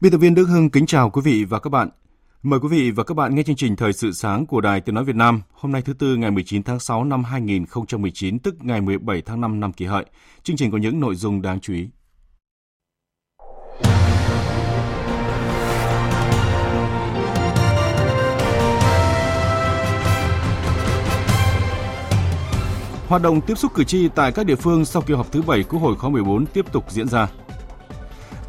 Biên tập viên Đức Hưng kính chào quý vị và các bạn. Mời quý vị và các bạn nghe chương trình Thời sự sáng của Đài Tiếng Nói Việt Nam hôm nay thứ Tư, ngày 19 tháng 6 năm 2019 tức ngày 17 tháng 5 năm kỷ hợi. Chương trình có những nội dung đáng chú ý. Hoạt động tiếp xúc cử tri tại các địa phương sau kỳ họp thứ 7 Quốc hội khóa 14 tiếp tục diễn ra.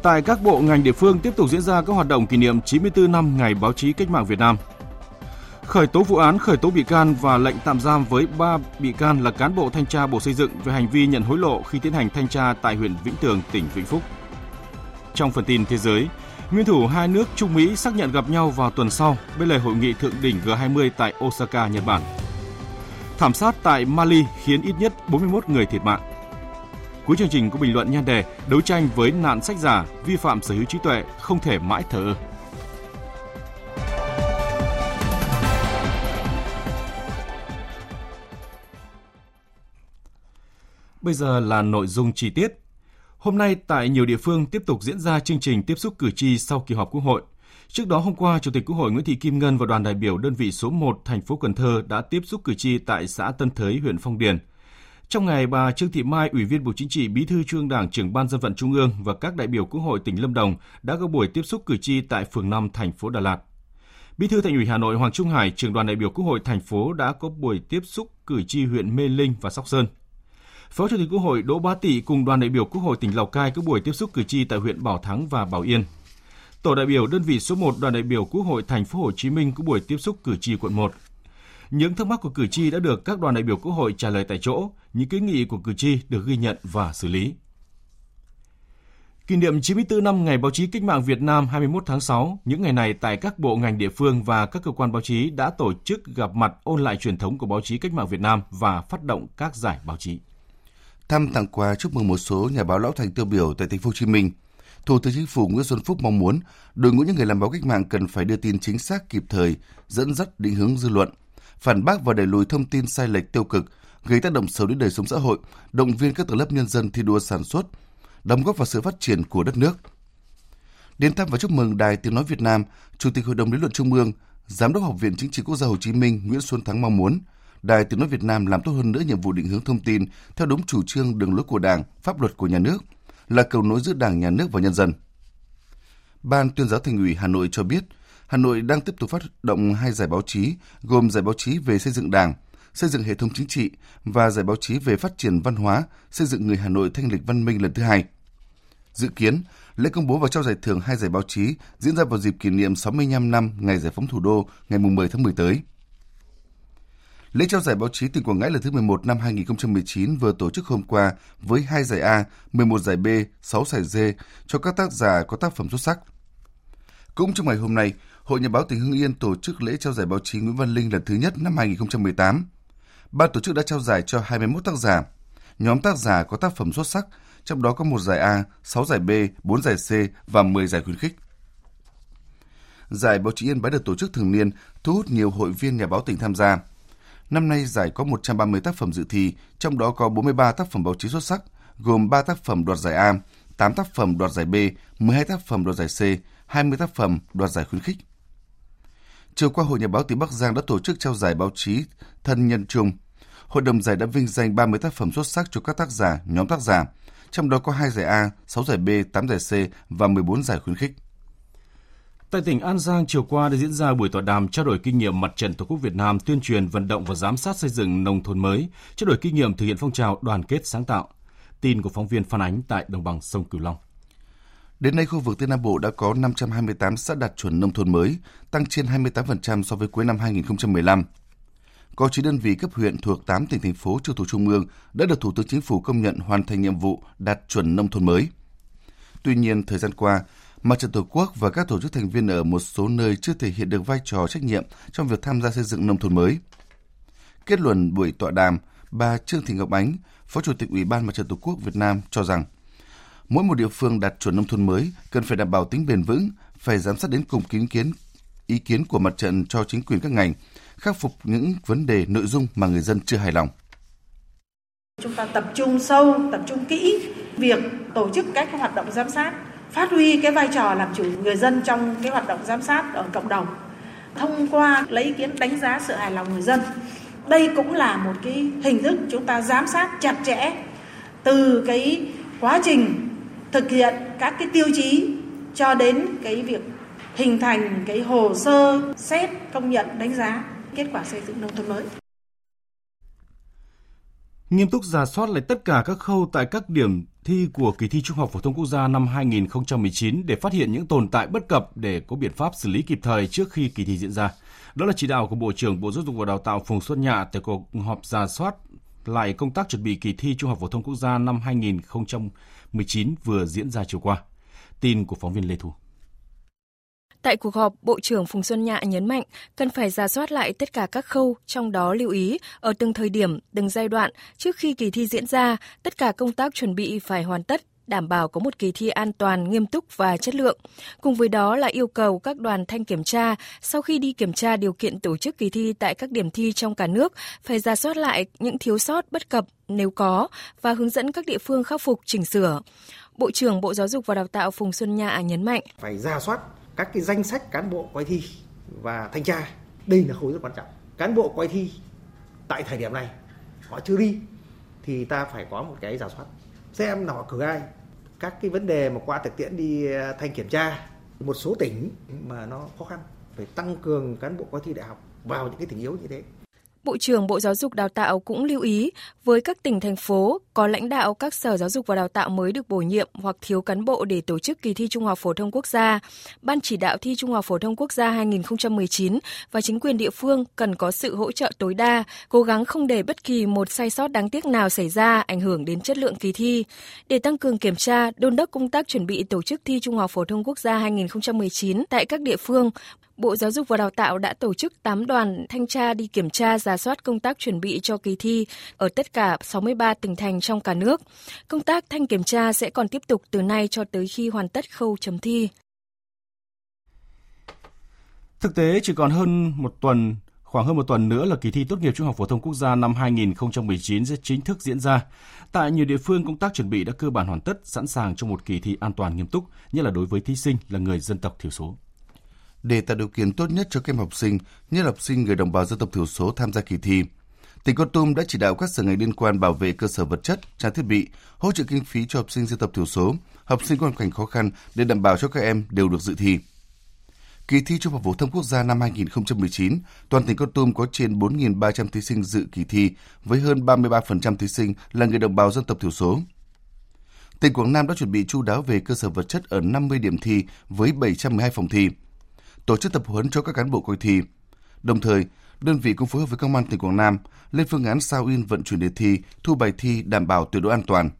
Tại các bộ ngành địa phương tiếp tục diễn ra các hoạt động kỷ niệm 94 năm Ngày báo chí cách mạng Việt Nam. Khởi tố vụ án, khởi tố bị can và lệnh tạm giam với 3 bị can là cán bộ thanh tra Bộ Xây dựng về hành vi nhận hối lộ khi tiến hành thanh tra tại huyện Vĩnh Tường, tỉnh Vĩnh Phúc. Trong phần tin thế giới, nguyên thủ hai nước Trung Mỹ xác nhận gặp nhau vào tuần sau bên lề hội nghị thượng đỉnh G20 tại Osaka, Nhật Bản. Thảm sát tại Mali khiến ít nhất 41 người thiệt mạng. Cuối chương trình có bình luận nhan đề đấu tranh với nạn sách giả, vi phạm sở hữu trí tuệ không thể mãi thờ ơ. Bây giờ là nội dung chi tiết. Hôm nay tại nhiều địa phương tiếp tục diễn ra chương trình tiếp xúc cử tri sau kỳ họp Quốc hội. Trước đó hôm qua, Chủ tịch Quốc hội Nguyễn Thị Kim Ngân và đoàn đại biểu đơn vị số 1 thành phố Cần Thơ đã tiếp xúc cử tri tại xã Tân Thới, huyện Phong Điền – trong ngày, bà Trương Thị Mai, Ủy viên Bộ Chính trị, Bí thư Trung Đảng, trưởng Ban Dân vận Trung ương và các đại biểu Quốc hội tỉnh Lâm Đồng đã có buổi tiếp xúc cử tri tại phường 5 thành phố Đà Lạt. Bí thư Thành ủy Hà Nội Hoàng Trung Hải, trưởng đoàn đại biểu Quốc hội thành phố đã có buổi tiếp xúc cử tri huyện Mê Linh và Sóc Sơn. Phó Chủ tịch Quốc hội Đỗ Bá Tị cùng đoàn đại biểu Quốc hội tỉnh Lào Cai có buổi tiếp xúc cử tri tại huyện Bảo Thắng và Bảo Yên. Tổ đại biểu đơn vị số 1 đoàn đại biểu Quốc hội thành phố Hồ Chí Minh có buổi tiếp xúc cử tri quận 1. Những thắc mắc của cử tri đã được các đoàn đại biểu Quốc hội trả lời tại chỗ, những kiến nghị của cử tri được ghi nhận và xử lý. Kỷ niệm 94 năm Ngày báo chí cách mạng Việt Nam 21 tháng 6, những ngày này tại các bộ ngành địa phương và các cơ quan báo chí đã tổ chức gặp mặt ôn lại truyền thống của báo chí cách mạng Việt Nam và phát động các giải báo chí. Thăm tặng quà chúc mừng một số nhà báo lão thành tiêu biểu tại thành phố Hồ Chí Minh. Thủ tướng Chính phủ Nguyễn Xuân Phúc mong muốn đội ngũ những người làm báo cách mạng cần phải đưa tin chính xác kịp thời, dẫn dắt định hướng dư luận, phản bác và đẩy lùi thông tin sai lệch tiêu cực, gây tác động xấu đến đời sống xã hội, động viên các tầng lớp nhân dân thi đua sản xuất, đóng góp vào sự phát triển của đất nước. Đến thăm và chúc mừng Đài Tiếng Nói Việt Nam, Chủ tịch Hội đồng lý luận Trung ương, Giám đốc Học viện Chính trị Quốc gia Hồ Chí Minh Nguyễn Xuân Thắng mong muốn Đài Tiếng Nói Việt Nam làm tốt hơn nữa nhiệm vụ định hướng thông tin theo đúng chủ trương đường lối của Đảng, pháp luật của nhà nước, là cầu nối giữa Đảng, nhà nước và nhân dân. Ban tuyên giáo thành ủy Hà Nội cho biết, Hà Nội đang tiếp tục phát động hai giải báo chí, gồm giải báo chí về xây dựng Đảng, xây dựng hệ thống chính trị và giải báo chí về phát triển văn hóa, xây dựng người Hà Nội thanh lịch văn minh lần thứ hai. Dự kiến, lễ công bố và trao giải thưởng hai giải báo chí diễn ra vào dịp kỷ niệm 65 năm ngày giải phóng thủ đô ngày 10 tháng 10 tới. Lễ trao giải báo chí tỉnh Quảng Ngãi lần thứ 11 năm 2019 vừa tổ chức hôm qua với hai giải A, 11 giải B, 6 giải D cho các tác giả có tác phẩm xuất sắc. Cũng trong ngày hôm nay, Hội Nhà báo tỉnh Hưng Yên tổ chức lễ trao giải báo chí Nguyễn Văn Linh lần thứ nhất năm 2018. Ban tổ chức đã trao giải cho 21 tác giả. Nhóm tác giả có tác phẩm xuất sắc, trong đó có một giải A, 6 giải B, 4 giải C và 10 giải khuyến khích. Giải báo chí Yên Bái được tổ chức thường niên, thu hút nhiều hội viên nhà báo tỉnh tham gia. Năm nay giải có 130 tác phẩm dự thi, trong đó có 43 tác phẩm báo chí xuất sắc, gồm 3 tác phẩm đoạt giải A, 8 tác phẩm đoạt giải B, 12 tác phẩm đoạt giải C, 20 tác phẩm đoạt giải khuyến khích. Chiều qua, Hội Nhà báo tỉnh Bắc Giang đã tổ chức trao giải báo chí Thân Nhân Trung. Hội đồng giải đã vinh danh 30 tác phẩm xuất sắc cho các tác giả, nhóm tác giả, trong đó có 2 giải A, 6 giải B, 8 giải C và 14 giải khuyến khích. Tại tỉnh An Giang, chiều qua đã diễn ra buổi tọa đàm trao đổi kinh nghiệm mặt trận Tổ quốc Việt Nam tuyên truyền vận động và giám sát xây dựng nông thôn mới, trao đổi kinh nghiệm thực hiện phong trào đoàn kết sáng tạo. Tin của phóng viên Phan Ánh tại đồng bằng sông Cửu Long. Đến nay, khu vực Tây Nam Bộ đã có 528 xã đạt chuẩn nông thôn mới, tăng trên 28% so với cuối năm 2015. Có 9 đơn vị cấp huyện thuộc 8 tỉnh thành phố trực thuộc trung ương đã được Thủ tướng Chính phủ công nhận hoàn thành nhiệm vụ đạt chuẩn nông thôn mới. Tuy nhiên, thời gian qua, Mặt trận Tổ quốc và các tổ chức thành viên ở một số nơi chưa thể hiện được vai trò trách nhiệm trong việc tham gia xây dựng nông thôn mới. Kết luận buổi tọa đàm, bà Trương Thị Ngọc Ánh, Phó Chủ tịch Ủy ban Mặt trận Tổ quốc Việt Nam cho rằng mỗi một địa phương đạt chuẩn nông thôn mới cần phải đảm bảo tính bền vững, phải giám sát đến cùng kiến kiến ý kiến của mặt trận cho chính quyền các ngành, khắc phục những vấn đề nội dung mà người dân chưa hài lòng. Chúng ta tập trung sâu, tập trung kỹ việc tổ chức các hoạt động giám sát, phát huy cái vai trò làm chủ người dân trong cái hoạt động giám sát ở cộng đồng thông qua lấy ý kiến đánh giá sự hài lòng người dân. Đây cũng là một cái hình thức chúng ta giám sát chặt chẽ từ cái quá trình thực hiện các cái tiêu chí cho đến cái việc hình thành cái hồ sơ xét công nhận đánh giá kết quả xây dựng nông thôn mới. Nghiêm túc giả soát lại tất cả các khâu tại các điểm thi của kỳ thi Trung học phổ thông quốc gia năm 2019 để phát hiện những tồn tại bất cập để có biện pháp xử lý kịp thời trước khi kỳ thi diễn ra. Đó là chỉ đạo của Bộ trưởng Bộ Giáo dục và Đào tạo Phùng Xuân Nhạ tại cuộc họp giả soát lại công tác chuẩn bị kỳ thi Trung học phổ thông quốc gia năm 2019 vừa diễn ra chiều qua. Tin của phóng viên Lê Thu. Tại cuộc họp, Bộ trưởng Phùng Xuân Nhạ nhấn mạnh cần phải ra soát lại tất cả các khâu, trong đó lưu ý ở từng thời điểm, từng giai đoạn trước khi kỳ thi diễn ra, tất cả công tác chuẩn bị phải hoàn tất đảm bảo có một kỳ thi an toàn, nghiêm túc và chất lượng. Cùng với đó là yêu cầu các đoàn thanh kiểm tra sau khi đi kiểm tra điều kiện tổ chức kỳ thi tại các điểm thi trong cả nước phải ra soát lại những thiếu sót bất cập nếu có và hướng dẫn các địa phương khắc phục chỉnh sửa. Bộ trưởng Bộ Giáo dục và Đào tạo Phùng Xuân Nhạ nhấn mạnh phải ra soát các cái danh sách cán bộ coi thi và thanh tra đây là khối rất quan trọng cán bộ coi thi tại thời điểm này họ chưa đi thì ta phải có một cái giả soát xem là họ cử ai các cái vấn đề mà qua thực tiễn đi ờ, thanh kiểm tra, một số tỉnh mà nó khó khăn, phải tăng cường cán bộ coi thi đại học vào những cái tỉnh yếu như thế. Bộ trưởng Bộ Giáo dục Đào tạo cũng lưu ý với các tỉnh thành phố có lãnh đạo các sở giáo dục và đào tạo mới được bổ nhiệm hoặc thiếu cán bộ để tổ chức kỳ thi Trung học phổ thông quốc gia, Ban chỉ đạo thi Trung học phổ thông quốc gia 2019 và chính quyền địa phương cần có sự hỗ trợ tối đa, cố gắng không để bất kỳ một sai sót đáng tiếc nào xảy ra ảnh hưởng đến chất lượng kỳ thi. Để tăng cường kiểm tra, đôn đốc công tác chuẩn bị tổ chức thi Trung học phổ thông quốc gia 2019 tại các địa phương, Bộ Giáo dục và Đào tạo đã tổ chức 8 đoàn thanh tra đi kiểm tra giả soát công tác chuẩn bị cho kỳ thi ở tất cả 63 tỉnh thành trong cả nước. Công tác thanh kiểm tra sẽ còn tiếp tục từ nay cho tới khi hoàn tất khâu chấm thi. Thực tế chỉ còn hơn một tuần, khoảng hơn một tuần nữa là kỳ thi tốt nghiệp trung học phổ thông quốc gia năm 2019 sẽ chính thức diễn ra. Tại nhiều địa phương, công tác chuẩn bị đã cơ bản hoàn tất, sẵn sàng cho một kỳ thi an toàn nghiêm túc, nhất là đối với thí sinh là người dân tộc thiểu số để tạo điều kiện tốt nhất cho các em học sinh, nhất là học sinh người đồng bào dân tộc thiểu số tham gia kỳ thi. Tỉnh Con Tum đã chỉ đạo các sở ngành liên quan bảo vệ cơ sở vật chất, trang thiết bị, hỗ trợ kinh phí cho học sinh dân tộc thiểu số, học sinh có hoàn cảnh khó khăn để đảm bảo cho các em đều được dự thi. Kỳ thi Trung học phổ thông quốc gia năm 2019, toàn tỉnh Con Tum có trên 4.300 thí sinh dự kỳ thi, với hơn 33% thí sinh là người đồng bào dân tộc thiểu số. Tỉnh Quảng Nam đã chuẩn bị chu đáo về cơ sở vật chất ở 50 điểm thi với 712 phòng thi tổ chức tập huấn cho các cán bộ coi thi. Đồng thời, đơn vị cũng phối hợp với Công an tỉnh Quảng Nam lên phương án sao in vận chuyển đề thi, thu bài thi đảm bảo tuyệt đối an toàn.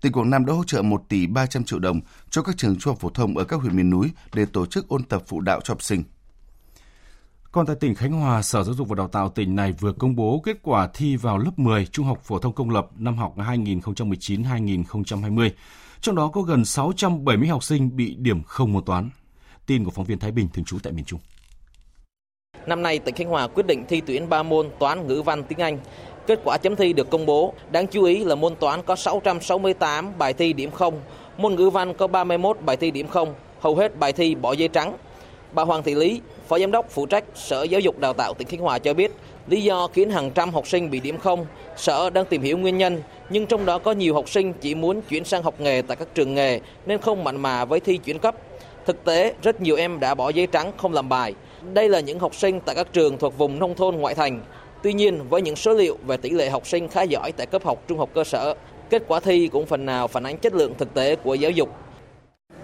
Tỉnh Quảng Nam đã hỗ trợ 1 tỷ 300 triệu đồng cho các trường trung học phổ thông ở các huyện miền núi để tổ chức ôn tập phụ đạo cho học sinh. Còn tại tỉnh Khánh Hòa, Sở Giáo dục và Đào tạo tỉnh này vừa công bố kết quả thi vào lớp 10 Trung học phổ thông công lập năm học 2019-2020. Trong đó có gần 670 học sinh bị điểm không môn toán. Tin của phóng viên Thái Bình thường trú tại miền Trung. Năm nay, tỉnh Khánh Hòa quyết định thi tuyển 3 môn toán, ngữ văn, tiếng Anh. Kết quả chấm thi được công bố. Đáng chú ý là môn toán có 668 bài thi điểm 0, môn ngữ văn có 31 bài thi điểm 0, hầu hết bài thi bỏ dây trắng. Bà Hoàng Thị Lý, Phó Giám đốc phụ trách Sở Giáo dục Đào tạo tỉnh Khánh Hòa cho biết, lý do khiến hàng trăm học sinh bị điểm không, Sở đang tìm hiểu nguyên nhân, nhưng trong đó có nhiều học sinh chỉ muốn chuyển sang học nghề tại các trường nghề nên không mặn mà với thi chuyển cấp. Thực tế, rất nhiều em đã bỏ giấy trắng không làm bài. Đây là những học sinh tại các trường thuộc vùng nông thôn ngoại thành. Tuy nhiên, với những số liệu về tỷ lệ học sinh khá giỏi tại cấp học trung học cơ sở, Kết quả thi cũng phần nào phản ánh chất lượng thực tế của giáo dục.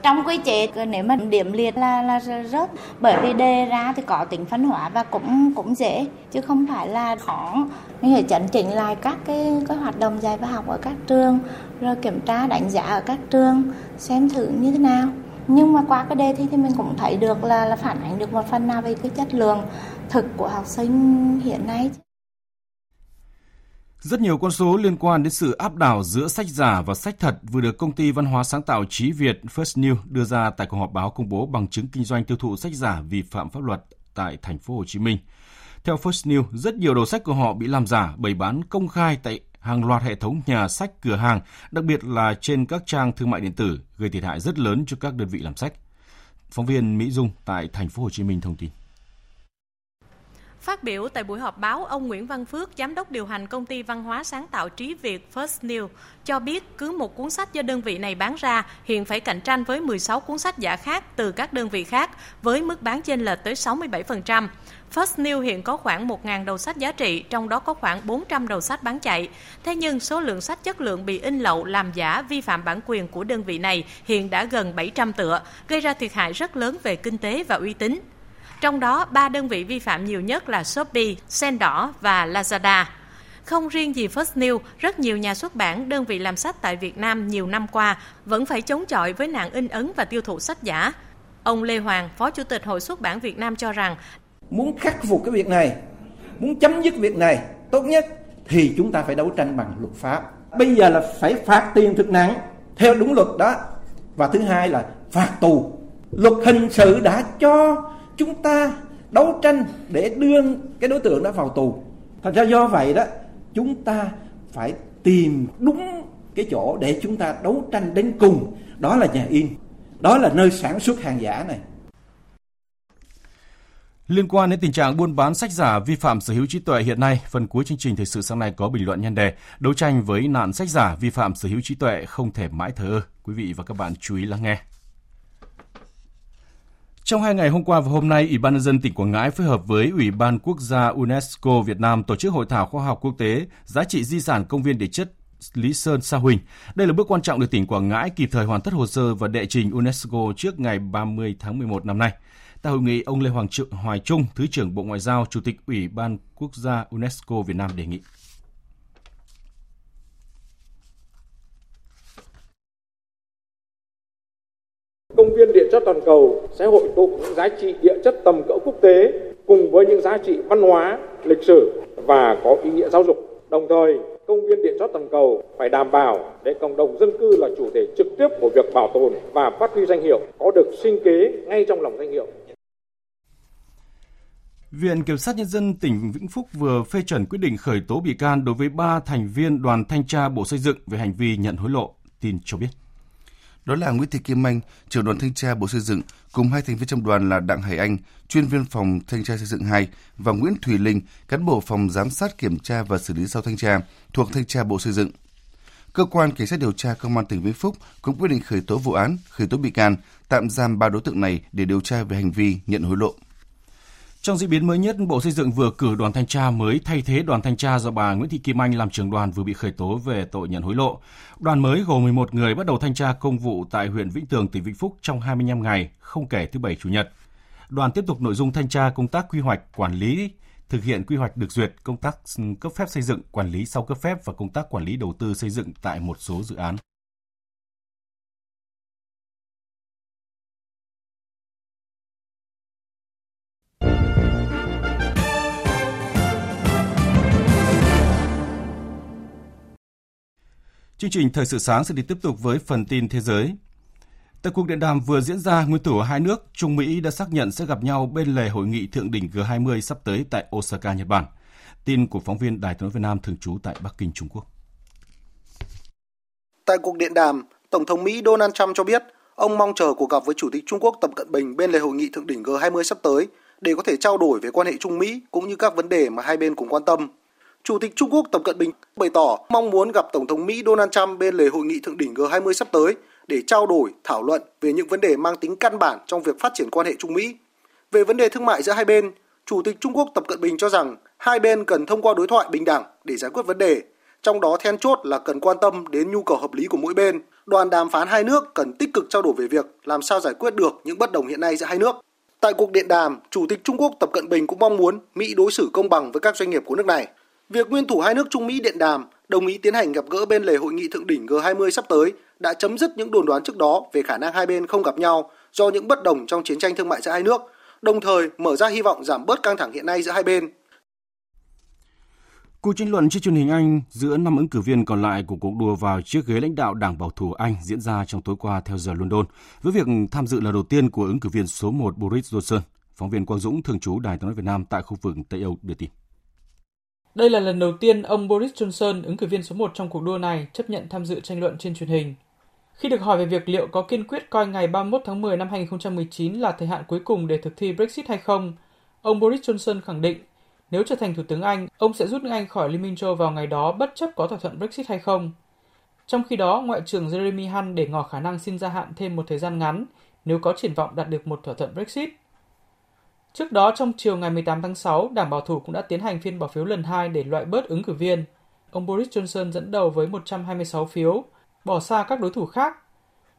Trong quy chế nếu mà điểm liệt là là rớt bởi vì đề ra thì có tính phân hóa và cũng cũng dễ chứ không phải là khó. như là chấn chỉnh lại các cái cái hoạt động dạy và học ở các trường rồi kiểm tra đánh giá ở các trường xem thử như thế nào. Nhưng mà qua cái đề thi thì mình cũng thấy được là là phản ánh được một phần nào về cái chất lượng thực của học sinh hiện nay. Rất nhiều con số liên quan đến sự áp đảo giữa sách giả và sách thật vừa được công ty văn hóa sáng tạo Trí Việt First New đưa ra tại cuộc họp báo công bố bằng chứng kinh doanh tiêu thụ sách giả vi phạm pháp luật tại thành phố Hồ Chí Minh. Theo First New, rất nhiều đầu sách của họ bị làm giả bày bán công khai tại hàng loạt hệ thống nhà sách cửa hàng, đặc biệt là trên các trang thương mại điện tử, gây thiệt hại rất lớn cho các đơn vị làm sách. Phóng viên Mỹ Dung tại thành phố Hồ Chí Minh thông tin. Phát biểu tại buổi họp báo, ông Nguyễn Văn Phước, giám đốc điều hành công ty văn hóa sáng tạo Trí Việt First New, cho biết cứ một cuốn sách do đơn vị này bán ra hiện phải cạnh tranh với 16 cuốn sách giả khác từ các đơn vị khác với mức bán chênh lệch tới 67%. First New hiện có khoảng 1.000 đầu sách giá trị, trong đó có khoảng 400 đầu sách bán chạy. Thế nhưng số lượng sách chất lượng bị in lậu, làm giả, vi phạm bản quyền của đơn vị này hiện đã gần 700 tựa, gây ra thiệt hại rất lớn về kinh tế và uy tín. Trong đó, ba đơn vị vi phạm nhiều nhất là Shopee, Sen Đỏ và Lazada. Không riêng gì First New, rất nhiều nhà xuất bản, đơn vị làm sách tại Việt Nam nhiều năm qua vẫn phải chống chọi với nạn in ấn và tiêu thụ sách giả. Ông Lê Hoàng, Phó Chủ tịch Hội xuất bản Việt Nam cho rằng muốn khắc phục cái việc này, muốn chấm dứt việc này tốt nhất thì chúng ta phải đấu tranh bằng luật pháp. Bây giờ là phải phạt tiền thực nặng theo đúng luật đó. Và thứ hai là phạt tù. Luật hình sự đã cho chúng ta đấu tranh để đưa cái đối tượng đó vào tù thật ra do vậy đó chúng ta phải tìm đúng cái chỗ để chúng ta đấu tranh đến cùng đó là nhà in đó là nơi sản xuất hàng giả này Liên quan đến tình trạng buôn bán sách giả vi phạm sở hữu trí tuệ hiện nay, phần cuối chương trình thời sự sáng nay có bình luận nhân đề đấu tranh với nạn sách giả vi phạm sở hữu trí tuệ không thể mãi thờ ơ. Quý vị và các bạn chú ý lắng nghe. Trong hai ngày hôm qua và hôm nay, Ủy ban nhân dân tỉnh Quảng Ngãi phối hợp với Ủy ban Quốc gia UNESCO Việt Nam tổ chức hội thảo khoa học quốc tế giá trị di sản công viên địa chất Lý Sơn Sa Huỳnh. Đây là bước quan trọng để tỉnh Quảng Ngãi kịp thời hoàn tất hồ sơ và đệ trình UNESCO trước ngày 30 tháng 11 năm nay. Tại hội nghị, ông Lê Hoàng Trượng Hoài Trung, Thứ trưởng Bộ Ngoại giao, Chủ tịch Ủy ban Quốc gia UNESCO Việt Nam đề nghị. Công viên địa chất toàn cầu sẽ hội tụ những giá trị địa chất tầm cỡ quốc tế cùng với những giá trị văn hóa, lịch sử và có ý nghĩa giáo dục. Đồng thời, công viên địa chất toàn cầu phải đảm bảo để cộng đồng dân cư là chủ thể trực tiếp của việc bảo tồn và phát huy danh hiệu có được sinh kế ngay trong lòng danh hiệu. Viện Kiểm sát Nhân dân tỉnh Vĩnh Phúc vừa phê chuẩn quyết định khởi tố bị can đối với 3 thành viên đoàn thanh tra Bộ Xây dựng về hành vi nhận hối lộ. Tin cho biết. Đó là Nguyễn Thị Kim Anh, trưởng đoàn thanh tra Bộ Xây dựng, cùng hai thành viên trong đoàn là Đặng Hải Anh, chuyên viên phòng thanh tra xây dựng 2 và Nguyễn Thùy Linh, cán bộ phòng giám sát kiểm tra và xử lý sau thanh tra thuộc thanh tra Bộ Xây dựng. Cơ quan cảnh sát điều tra công an tỉnh Vĩnh Phúc cũng quyết định khởi tố vụ án, khởi tố bị can, tạm giam ba đối tượng này để điều tra về hành vi nhận hối lộ. Trong diễn biến mới nhất, Bộ Xây dựng vừa cử đoàn thanh tra mới thay thế đoàn thanh tra do bà Nguyễn Thị Kim Anh làm trưởng đoàn vừa bị khởi tố về tội nhận hối lộ. Đoàn mới gồm 11 người bắt đầu thanh tra công vụ tại huyện Vĩnh Tường, tỉnh Vĩnh Phúc trong 25 ngày, không kể thứ Bảy Chủ nhật. Đoàn tiếp tục nội dung thanh tra công tác quy hoạch, quản lý, thực hiện quy hoạch được duyệt, công tác ừ, cấp phép xây dựng, quản lý sau cấp phép và công tác quản lý đầu tư xây dựng tại một số dự án. Chương trình Thời sự sáng sẽ đi tiếp tục với phần tin thế giới. Tại cuộc điện đàm vừa diễn ra, nguyên thủ hai nước Trung Mỹ đã xác nhận sẽ gặp nhau bên lề hội nghị thượng đỉnh G20 sắp tới tại Osaka, Nhật Bản. Tin của phóng viên Đài tiếng nói Việt Nam thường trú tại Bắc Kinh, Trung Quốc. Tại cuộc điện đàm, Tổng thống Mỹ Donald Trump cho biết ông mong chờ cuộc gặp với Chủ tịch Trung Quốc Tập Cận Bình bên lề hội nghị thượng đỉnh G20 sắp tới để có thể trao đổi về quan hệ Trung Mỹ cũng như các vấn đề mà hai bên cùng quan tâm. Chủ tịch Trung Quốc Tập Cận Bình bày tỏ mong muốn gặp Tổng thống Mỹ Donald Trump bên lề hội nghị thượng đỉnh G20 sắp tới để trao đổi, thảo luận về những vấn đề mang tính căn bản trong việc phát triển quan hệ Trung Mỹ. Về vấn đề thương mại giữa hai bên, Chủ tịch Trung Quốc Tập Cận Bình cho rằng hai bên cần thông qua đối thoại bình đẳng để giải quyết vấn đề, Trong đó then chốt là cần quan tâm đến nhu cầu hợp lý của mỗi bên. Đoàn đàm phán hai nước cần tích cực trao đổi về việc làm sao giải quyết được những bất đồng hiện nay giữa hai nước. Tại cuộc điện đàm, Chủ tịch Trung Quốc Tập Cận Bình cũng mong muốn Mỹ đối xử công bằng với các doanh nghiệp của nước này. Việc nguyên thủ hai nước Trung Mỹ điện đàm đồng ý tiến hành gặp gỡ bên lề hội nghị thượng đỉnh G20 sắp tới đã chấm dứt những đồn đoán trước đó về khả năng hai bên không gặp nhau do những bất đồng trong chiến tranh thương mại giữa hai nước, đồng thời mở ra hy vọng giảm bớt căng thẳng hiện nay giữa hai bên. Cuộc tranh luận trên truyền hình Anh giữa năm ứng cử viên còn lại của cuộc đua vào chiếc ghế lãnh đạo Đảng Bảo thủ Anh diễn ra trong tối qua theo giờ London, với việc tham dự lần đầu tiên của ứng cử viên số 1 Boris Johnson. Phóng viên Quang Dũng, thường trú Đài tiếng nói Việt Nam tại khu vực Tây Âu đưa tin. Đây là lần đầu tiên ông Boris Johnson, ứng cử viên số 1 trong cuộc đua này, chấp nhận tham dự tranh luận trên truyền hình. Khi được hỏi về việc liệu có kiên quyết coi ngày 31 tháng 10 năm 2019 là thời hạn cuối cùng để thực thi Brexit hay không, ông Boris Johnson khẳng định nếu trở thành Thủ tướng Anh, ông sẽ rút nước Anh khỏi Liên minh châu vào ngày đó bất chấp có thỏa thuận Brexit hay không. Trong khi đó, Ngoại trưởng Jeremy Hunt để ngỏ khả năng xin gia hạn thêm một thời gian ngắn nếu có triển vọng đạt được một thỏa thuận Brexit. Trước đó, trong chiều ngày 18 tháng 6, Đảng Bảo thủ cũng đã tiến hành phiên bỏ phiếu lần hai để loại bớt ứng cử viên. Ông Boris Johnson dẫn đầu với 126 phiếu, bỏ xa các đối thủ khác.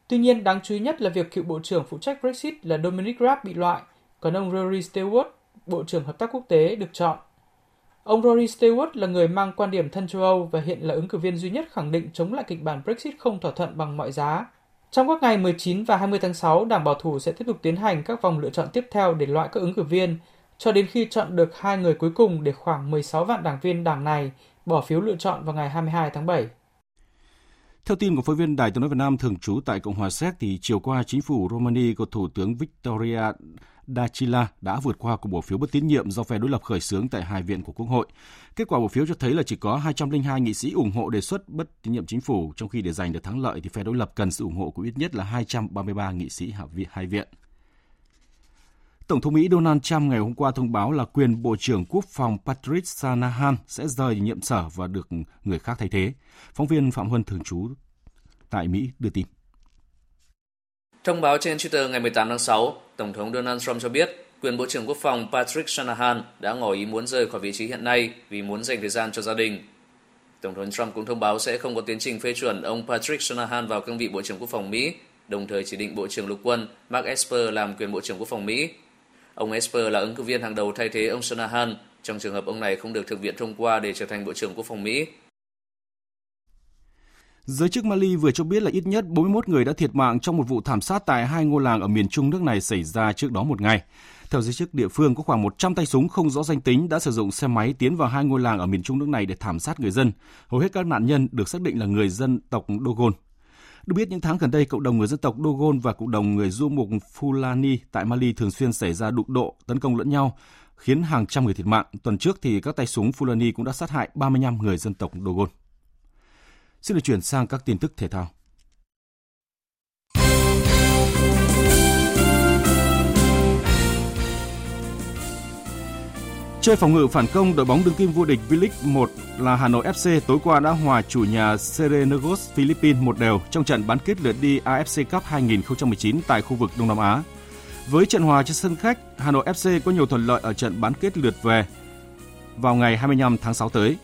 Tuy nhiên, đáng chú ý nhất là việc cựu Bộ trưởng phụ trách Brexit là Dominic Raab bị loại, còn ông Rory Stewart, Bộ trưởng Hợp tác Quốc tế, được chọn. Ông Rory Stewart là người mang quan điểm thân châu Âu và hiện là ứng cử viên duy nhất khẳng định chống lại kịch bản Brexit không thỏa thuận bằng mọi giá. Trong các ngày 19 và 20 tháng 6, Đảng Bảo thủ sẽ tiếp tục tiến hành các vòng lựa chọn tiếp theo để loại các ứng cử viên, cho đến khi chọn được hai người cuối cùng để khoảng 16 vạn đảng viên đảng này bỏ phiếu lựa chọn vào ngày 22 tháng 7. Theo tin của phóng viên Đài tiếng nói Việt Nam thường trú tại Cộng hòa Séc thì chiều qua chính phủ Romania của Thủ tướng Victoria Dachila đã vượt qua cuộc bỏ phiếu bất tín nhiệm do phe đối lập khởi xướng tại hai viện của Quốc hội. Kết quả bỏ phiếu cho thấy là chỉ có 202 nghị sĩ ủng hộ đề xuất bất tín nhiệm chính phủ, trong khi để giành được thắng lợi thì phe đối lập cần sự ủng hộ của ít nhất là 233 nghị sĩ hạ viện hai viện. Tổng thống Mỹ Donald Trump ngày hôm qua thông báo là quyền Bộ trưởng Quốc phòng Patrick Shanahan sẽ rời nhiệm sở và được người khác thay thế. Phóng viên Phạm Huân thường trú tại Mỹ đưa tin. Thông báo trên Twitter ngày 18 tháng 6, Tổng thống Donald Trump cho biết quyền Bộ trưởng Quốc phòng Patrick Shanahan đã ngỏ ý muốn rời khỏi vị trí hiện nay vì muốn dành thời gian cho gia đình. Tổng thống Trump cũng thông báo sẽ không có tiến trình phê chuẩn ông Patrick Shanahan vào cương vị Bộ trưởng Quốc phòng Mỹ, đồng thời chỉ định Bộ trưởng Lục quân Mark Esper làm quyền Bộ trưởng Quốc phòng Mỹ. Ông Esper là ứng cử viên hàng đầu thay thế ông Shanahan trong trường hợp ông này không được Thượng viện thông qua để trở thành Bộ trưởng Quốc phòng Mỹ. Giới chức Mali vừa cho biết là ít nhất 41 người đã thiệt mạng trong một vụ thảm sát tại hai ngôi làng ở miền trung nước này xảy ra trước đó một ngày. Theo giới chức địa phương, có khoảng 100 tay súng không rõ danh tính đã sử dụng xe máy tiến vào hai ngôi làng ở miền trung nước này để thảm sát người dân. Hầu hết các nạn nhân được xác định là người dân tộc Dogon. Được biết những tháng gần đây, cộng đồng người dân tộc Dogon và cộng đồng người du mục Fulani tại Mali thường xuyên xảy ra đụng độ, tấn công lẫn nhau, khiến hàng trăm người thiệt mạng. Tuần trước thì các tay súng Fulani cũng đã sát hại 35 người dân tộc Dogon. Xin được chuyển sang các tin tức thể thao. Chơi phòng ngự phản công, đội bóng đương kim vô địch V-League 1 là Hà Nội FC tối qua đã hòa chủ nhà Serenagos Philippines một đều trong trận bán kết lượt đi AFC Cup 2019 tại khu vực Đông Nam Á. Với trận hòa trên sân khách, Hà Nội FC có nhiều thuận lợi ở trận bán kết lượt về vào ngày 25 tháng 6 tới.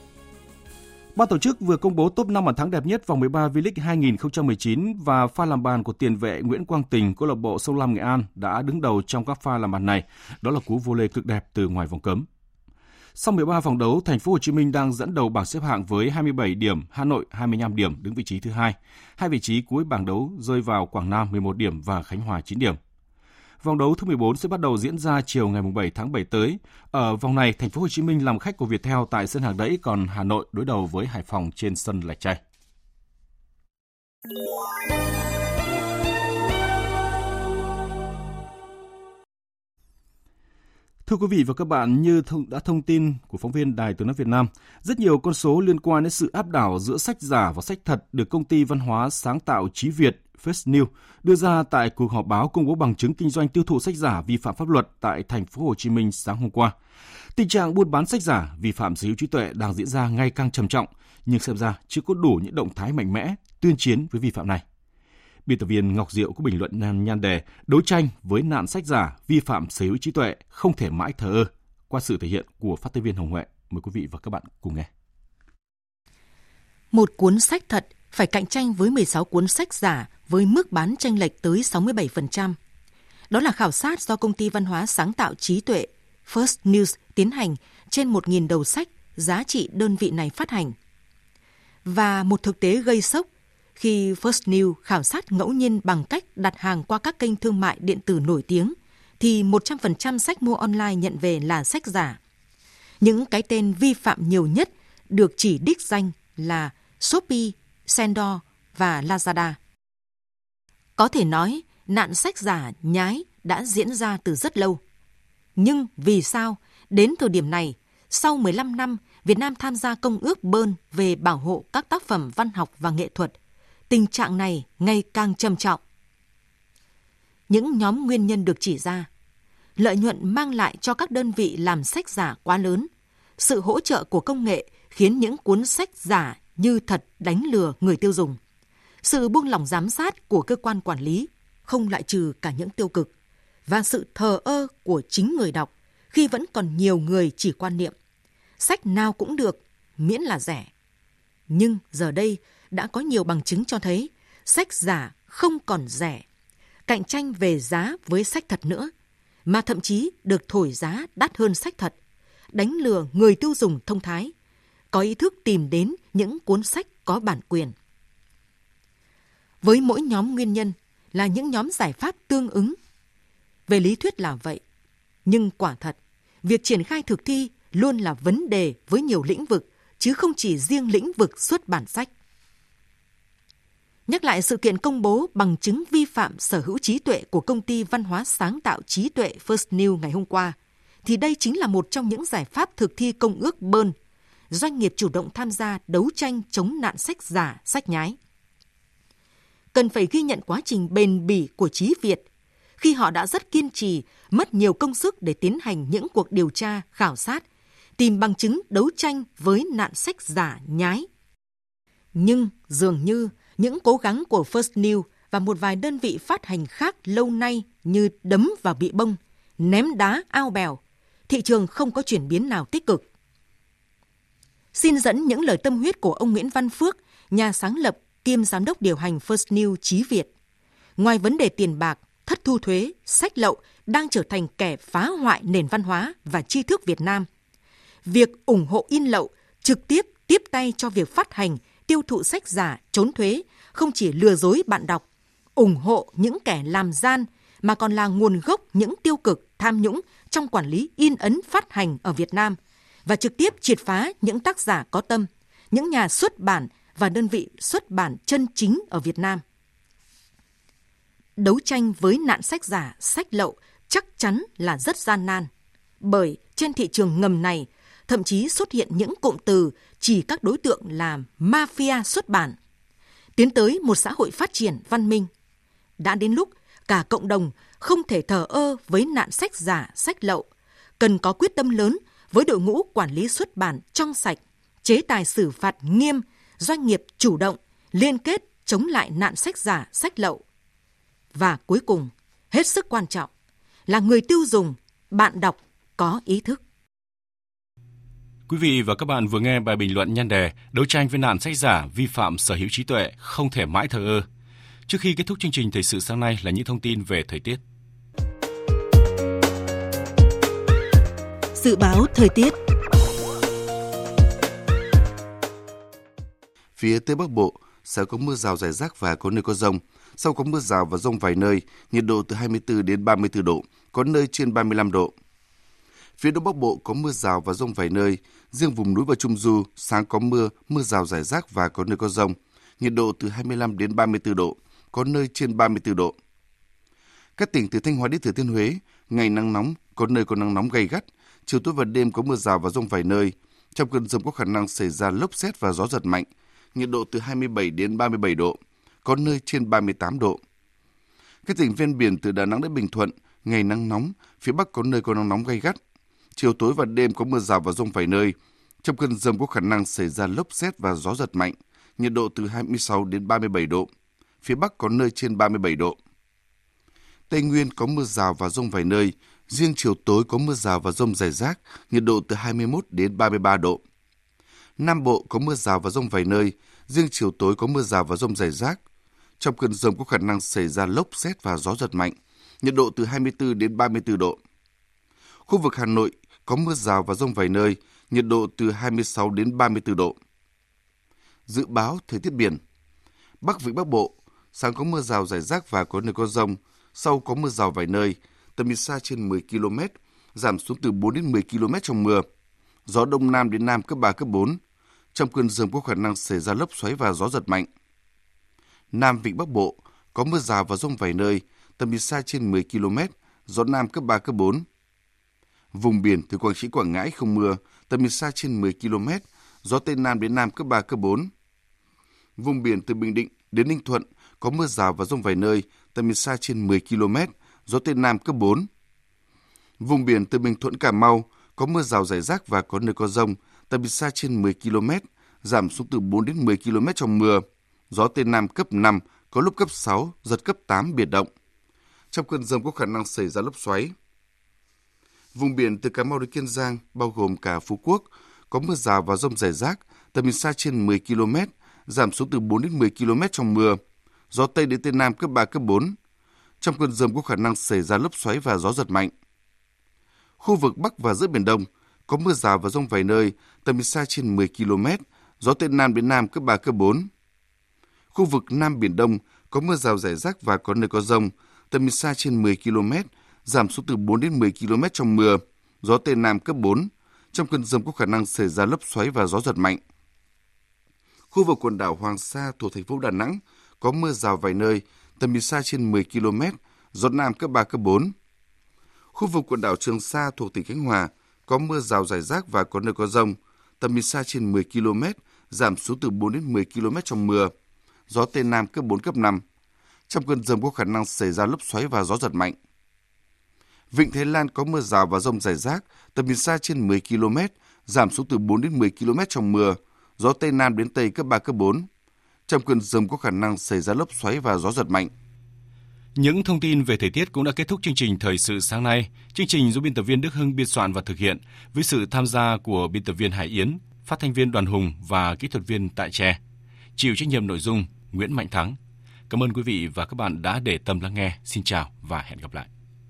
Ban tổ chức vừa công bố top 5 bàn thắng đẹp nhất vòng 13 V-League 2019 và pha làm bàn của tiền vệ Nguyễn Quang Tình, câu lạc bộ Sông Lam Nghệ An đã đứng đầu trong các pha làm bàn này. Đó là cú vô lê cực đẹp từ ngoài vòng cấm. Sau 13 vòng đấu, thành phố Hồ Chí Minh đang dẫn đầu bảng xếp hạng với 27 điểm, Hà Nội 25 điểm đứng vị trí thứ hai. Hai vị trí cuối bảng đấu rơi vào Quảng Nam 11 điểm và Khánh Hòa 9 điểm. Vòng đấu thứ 14 sẽ bắt đầu diễn ra chiều ngày 7 tháng 7 tới. Ở vòng này, thành phố Hồ Chí Minh làm khách của Viettel tại sân Hàng Đẫy, còn Hà Nội đối đầu với Hải Phòng trên sân Lạch Tray. Thưa quý vị và các bạn, như thông, đã thông tin của phóng viên Đài Tiếng nói Việt Nam, rất nhiều con số liên quan đến sự áp đảo giữa sách giả và sách thật được công ty văn hóa sáng tạo Chí Việt First New đưa ra tại cuộc họp báo công bố bằng chứng kinh doanh tiêu thụ sách giả vi phạm pháp luật tại thành phố Hồ Chí Minh sáng hôm qua. Tình trạng buôn bán sách giả vi phạm sở hữu trí tuệ đang diễn ra ngày càng trầm trọng, nhưng xem ra chưa có đủ những động thái mạnh mẽ tuyên chiến với vi phạm này. Biên tập viên Ngọc Diệu có bình luận nhan đề đấu tranh với nạn sách giả, vi phạm sở hữu trí tuệ, không thể mãi thờ ơ qua sự thể hiện của phát thanh viên Hồng Huệ. Mời quý vị và các bạn cùng nghe. Một cuốn sách thật phải cạnh tranh với 16 cuốn sách giả với mức bán tranh lệch tới 67%. Đó là khảo sát do công ty văn hóa sáng tạo trí tuệ First News tiến hành trên 1.000 đầu sách giá trị đơn vị này phát hành. Và một thực tế gây sốc khi First News khảo sát ngẫu nhiên bằng cách đặt hàng qua các kênh thương mại điện tử nổi tiếng, thì 100% sách mua online nhận về là sách giả. Những cái tên vi phạm nhiều nhất được chỉ đích danh là Shopee, Sendor và Lazada. Có thể nói, nạn sách giả nhái đã diễn ra từ rất lâu. Nhưng vì sao, đến thời điểm này, sau 15 năm, Việt Nam tham gia Công ước Bơn về bảo hộ các tác phẩm văn học và nghệ thuật, tình trạng này ngày càng trầm trọng. Những nhóm nguyên nhân được chỉ ra. Lợi nhuận mang lại cho các đơn vị làm sách giả quá lớn. Sự hỗ trợ của công nghệ khiến những cuốn sách giả như thật đánh lừa người tiêu dùng. Sự buông lỏng giám sát của cơ quan quản lý không loại trừ cả những tiêu cực và sự thờ ơ của chính người đọc khi vẫn còn nhiều người chỉ quan niệm sách nào cũng được, miễn là rẻ. Nhưng giờ đây đã có nhiều bằng chứng cho thấy sách giả không còn rẻ, cạnh tranh về giá với sách thật nữa, mà thậm chí được thổi giá đắt hơn sách thật, đánh lừa người tiêu dùng thông thái, có ý thức tìm đến những cuốn sách có bản quyền. Với mỗi nhóm nguyên nhân là những nhóm giải pháp tương ứng. Về lý thuyết là vậy, nhưng quả thật, việc triển khai thực thi luôn là vấn đề với nhiều lĩnh vực, chứ không chỉ riêng lĩnh vực xuất bản sách. Nhắc lại sự kiện công bố bằng chứng vi phạm sở hữu trí tuệ của công ty văn hóa sáng tạo trí tuệ First New ngày hôm qua, thì đây chính là một trong những giải pháp thực thi công ước Bơn. Doanh nghiệp chủ động tham gia đấu tranh chống nạn sách giả, sách nhái. Cần phải ghi nhận quá trình bền bỉ của trí Việt khi họ đã rất kiên trì, mất nhiều công sức để tiến hành những cuộc điều tra, khảo sát, tìm bằng chứng đấu tranh với nạn sách giả nhái. Nhưng dường như những cố gắng của First New và một vài đơn vị phát hành khác lâu nay như đấm vào bị bông, ném đá ao bèo, thị trường không có chuyển biến nào tích cực. Xin dẫn những lời tâm huyết của ông Nguyễn Văn Phước, nhà sáng lập kiêm giám đốc điều hành First New Chí Việt. Ngoài vấn đề tiền bạc, thất thu thuế, sách lậu đang trở thành kẻ phá hoại nền văn hóa và tri thức Việt Nam. Việc ủng hộ in lậu trực tiếp tiếp tay cho việc phát hành, tiêu thụ sách giả, trốn thuế không chỉ lừa dối bạn đọc, ủng hộ những kẻ làm gian mà còn là nguồn gốc những tiêu cực tham nhũng trong quản lý in ấn phát hành ở Việt Nam và trực tiếp triệt phá những tác giả có tâm, những nhà xuất bản và đơn vị xuất bản chân chính ở Việt Nam. Đấu tranh với nạn sách giả, sách lậu chắc chắn là rất gian nan, bởi trên thị trường ngầm này thậm chí xuất hiện những cụm từ chỉ các đối tượng làm mafia xuất bản, tiến tới một xã hội phát triển văn minh. Đã đến lúc cả cộng đồng không thể thờ ơ với nạn sách giả, sách lậu, cần có quyết tâm lớn với đội ngũ quản lý xuất bản trong sạch, chế tài xử phạt nghiêm, doanh nghiệp chủ động, liên kết chống lại nạn sách giả, sách lậu. Và cuối cùng, hết sức quan trọng là người tiêu dùng, bạn đọc có ý thức. Quý vị và các bạn vừa nghe bài bình luận nhan đề Đấu tranh với nạn sách giả vi phạm sở hữu trí tuệ không thể mãi thờ ơ. Trước khi kết thúc chương trình thời sự sáng nay là những thông tin về thời tiết. Dự báo thời tiết Phía Tây Bắc Bộ sẽ có mưa rào rải rác và có nơi có rông. Sau có mưa rào và rông vài nơi, nhiệt độ từ 24 đến 34 độ, có nơi trên 35 độ. Phía Đông Bắc Bộ có mưa rào và rông vài nơi, riêng vùng núi và Trung Du sáng có mưa, mưa rào rải rác và có nơi có rông. Nhiệt độ từ 25 đến 34 độ, có nơi trên 34 độ. Các tỉnh từ Thanh Hóa đến Thừa Thiên Huế, ngày nắng nóng, có nơi có nắng nóng gay gắt, chiều tối và đêm có mưa rào và rông vài nơi. Trong cơn rông có khả năng xảy ra lốc xét và gió giật mạnh, nhiệt độ từ 27 đến 37 độ, có nơi trên 38 độ. Các tỉnh ven biển từ Đà Nẵng đến Bình Thuận, ngày nắng nóng, phía Bắc có nơi có nắng nóng gay gắt, chiều tối và đêm có mưa rào và rông vài nơi. Trong cơn rông có khả năng xảy ra lốc xét và gió giật mạnh, nhiệt độ từ 26 đến 37 độ. Phía Bắc có nơi trên 37 độ. Tây Nguyên có mưa rào và rông vài nơi, riêng chiều tối có mưa rào và rông rải rác, nhiệt độ từ 21 đến 33 độ. Nam Bộ có mưa rào và rông vài nơi, Riêng chiều tối có mưa rào và rông rải rác. Trong cơn rông có khả năng xảy ra lốc xét và gió giật mạnh. Nhiệt độ từ 24 đến 34 độ. Khu vực Hà Nội có mưa rào và rông vài nơi, nhiệt độ từ 26 đến 34 độ. Dự báo thời tiết biển. Bắc Vịnh Bắc Bộ, sáng có mưa rào rải rác và có nơi có rông, sau có mưa rào vài nơi, tầm nhìn xa trên 10 km, giảm xuống từ 4 đến 10 km trong mưa. Gió đông nam đến nam cấp 3, cấp 4. Trong cơn rông có khả năng xảy ra lốc xoáy và gió giật mạnh. Nam Vịnh Bắc Bộ, có mưa rào và rông vài nơi, tầm nhìn xa trên 10 km, gió nam cấp 3, cấp 4. Vùng biển từ Quảng Trị Quảng Ngãi không mưa, tầm nhìn xa trên 10 km, gió Tây Nam đến Nam cấp 3, cấp 4. Vùng biển từ Bình Định đến Ninh Thuận có mưa rào và rông vài nơi, tầm nhìn xa trên 10 km, gió Tây Nam cấp 4. Vùng biển từ Bình Thuận Cà Mau có mưa rào rải rác và có nơi có rông, tầm nhìn xa trên 10 km, giảm xuống từ 4 đến 10 km trong mưa. Gió Tây Nam cấp 5, có lúc cấp 6, giật cấp 8 biển động. Trong cơn rông có khả năng xảy ra lốc xoáy. Vùng biển từ Cà Mau đến Kiên Giang, bao gồm cả Phú Quốc, có mưa rào và rông rải rác, tầm nhìn xa trên 10 km, giảm xuống từ 4 đến 10 km trong mưa. Gió Tây đến Tây Nam cấp 3, cấp 4. Trong cơn rông có khả năng xảy ra lốc xoáy và gió giật mạnh. Khu vực Bắc và giữa Biển Đông có mưa rào và rông vài nơi, tầm nhìn xa trên 10 km, gió Tây Nam đến Nam cấp 3, cấp 4. Khu vực Nam Biển Đông có mưa rào rải rác và có nơi có rông, tầm nhìn xa trên 10 km, giảm xuống từ 4 đến 10 km trong mưa, gió Tây Nam cấp 4. Trong cơn rông có khả năng xảy ra lốc xoáy và gió giật mạnh. Khu vực quần đảo Hoàng Sa thuộc thành phố Đà Nẵng có mưa rào vài nơi, tầm nhìn xa trên 10 km, gió Nam cấp 3, cấp 4. Khu vực quần đảo Trường Sa thuộc tỉnh Khánh Hòa có mưa rào rải rác và có nơi có rông, tầm nhìn xa trên 10 km, giảm xuống từ 4 đến 10 km trong mưa, gió Tây Nam cấp 4, cấp 5. Trong cơn rông có khả năng xảy ra lốc xoáy và gió giật mạnh. Vịnh Thái Lan có mưa rào và rông rải rác, tầm nhìn xa trên 10 km, giảm xuống từ 4 đến 10 km trong mưa, gió Tây Nam đến Tây cấp 3, cấp 4. Trong cơn rông có khả năng xảy ra lốc xoáy và gió giật mạnh. Những thông tin về thời tiết cũng đã kết thúc chương trình Thời sự sáng nay. Chương trình do biên tập viên Đức Hưng biên soạn và thực hiện với sự tham gia của biên tập viên Hải Yến, phát thanh viên Đoàn Hùng và kỹ thuật viên Tại Tre. Chịu trách nhiệm nội dung Nguyễn Mạnh Thắng. Cảm ơn quý vị và các bạn đã để tâm lắng nghe. Xin chào và hẹn gặp lại.